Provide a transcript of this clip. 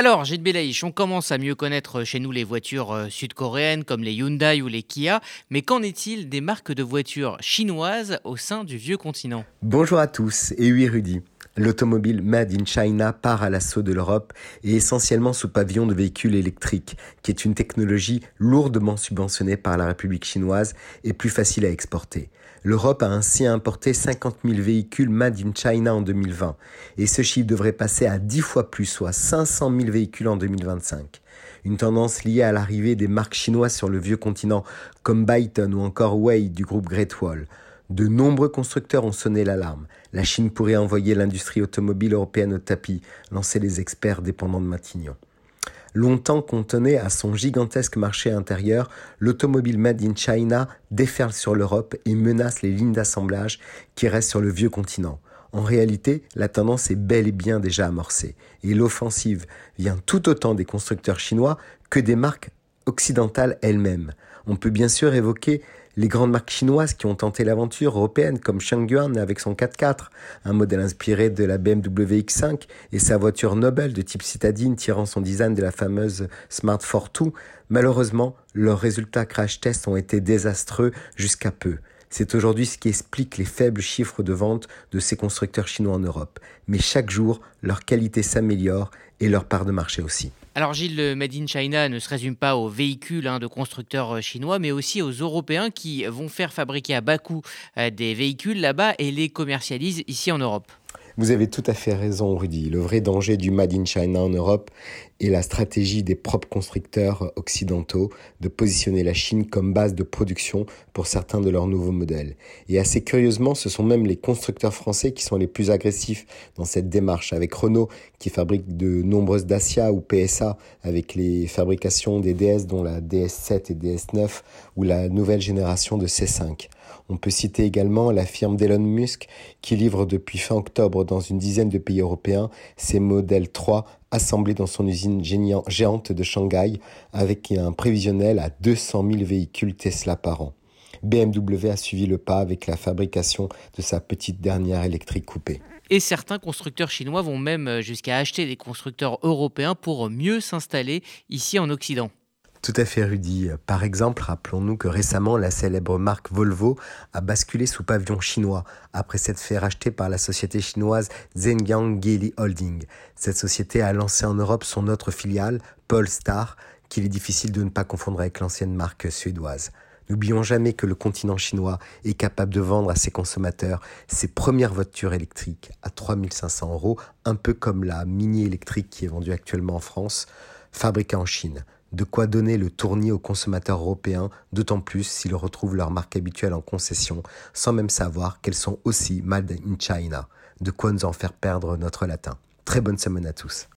Alors, Gilles Belaïch, on commence à mieux connaître chez nous les voitures euh, sud-coréennes comme les Hyundai ou les Kia, mais qu'en est-il des marques de voitures chinoises au sein du vieux continent? Bonjour à tous, et oui Rudy. L'automobile Made in China part à l'assaut de l'Europe et essentiellement sous pavillon de véhicules électriques, qui est une technologie lourdement subventionnée par la République chinoise et plus facile à exporter. L'Europe a ainsi importé 50 000 véhicules Made in China en 2020 et ce chiffre devrait passer à 10 fois plus, soit 500 000 véhicules en 2025. Une tendance liée à l'arrivée des marques chinoises sur le vieux continent comme Byton ou encore Wei du groupe Great Wall. De nombreux constructeurs ont sonné l'alarme. La Chine pourrait envoyer l'industrie automobile européenne au tapis, lancer les experts dépendants de Matignon. Longtemps contenée à son gigantesque marché intérieur, l'automobile Made in China déferle sur l'Europe et menace les lignes d'assemblage qui restent sur le vieux continent. En réalité, la tendance est bel et bien déjà amorcée, et l'offensive vient tout autant des constructeurs chinois que des marques occidentales elles-mêmes. On peut bien sûr évoquer les grandes marques chinoises qui ont tenté l'aventure européenne comme Changyuan avec son 4x4, un modèle inspiré de la BMW X5 et sa voiture Nobel de type citadine tirant son design de la fameuse Smart Fortwo, malheureusement, leurs résultats crash test ont été désastreux jusqu'à peu. C'est aujourd'hui ce qui explique les faibles chiffres de vente de ces constructeurs chinois en Europe. Mais chaque jour, leur qualité s'améliore et leur part de marché aussi. Alors Gilles, le Made in China ne se résume pas aux véhicules hein, de constructeurs euh, chinois, mais aussi aux Européens qui vont faire fabriquer à bas coût euh, des véhicules là-bas et les commercialisent ici en Europe. Vous avez tout à fait raison, Rudy. Le vrai danger du Made in China en Europe est la stratégie des propres constructeurs occidentaux de positionner la Chine comme base de production pour certains de leurs nouveaux modèles. Et assez curieusement, ce sont même les constructeurs français qui sont les plus agressifs dans cette démarche, avec Renault qui fabrique de nombreuses Dacia ou PSA avec les fabrications des DS dont la DS7 et DS9 ou la nouvelle génération de C5. On peut citer également la firme d'Elon Musk qui livre depuis fin octobre dans une dizaine de pays européens ses modèles 3 assemblés dans son usine géante de Shanghai avec un prévisionnel à 200 000 véhicules Tesla par an. BMW a suivi le pas avec la fabrication de sa petite dernière électrique coupée. Et certains constructeurs chinois vont même jusqu'à acheter des constructeurs européens pour mieux s'installer ici en Occident. Tout à fait, Rudy. Par exemple, rappelons-nous que récemment, la célèbre marque Volvo a basculé sous pavillon chinois après s'être fait racheter par la société chinoise Zhenjiang Geely Holding. Cette société a lancé en Europe son autre filiale, Polestar, qu'il est difficile de ne pas confondre avec l'ancienne marque suédoise. N'oublions jamais que le continent chinois est capable de vendre à ses consommateurs ses premières voitures électriques à 3500 euros, un peu comme la Mini électrique qui est vendue actuellement en France, fabriquée en Chine. De quoi donner le tournis aux consommateurs européens, d'autant plus s'ils retrouvent leur marque habituelle en concession, sans même savoir qu'elles sont aussi made in China. De quoi nous en faire perdre notre latin. Très bonne semaine à tous.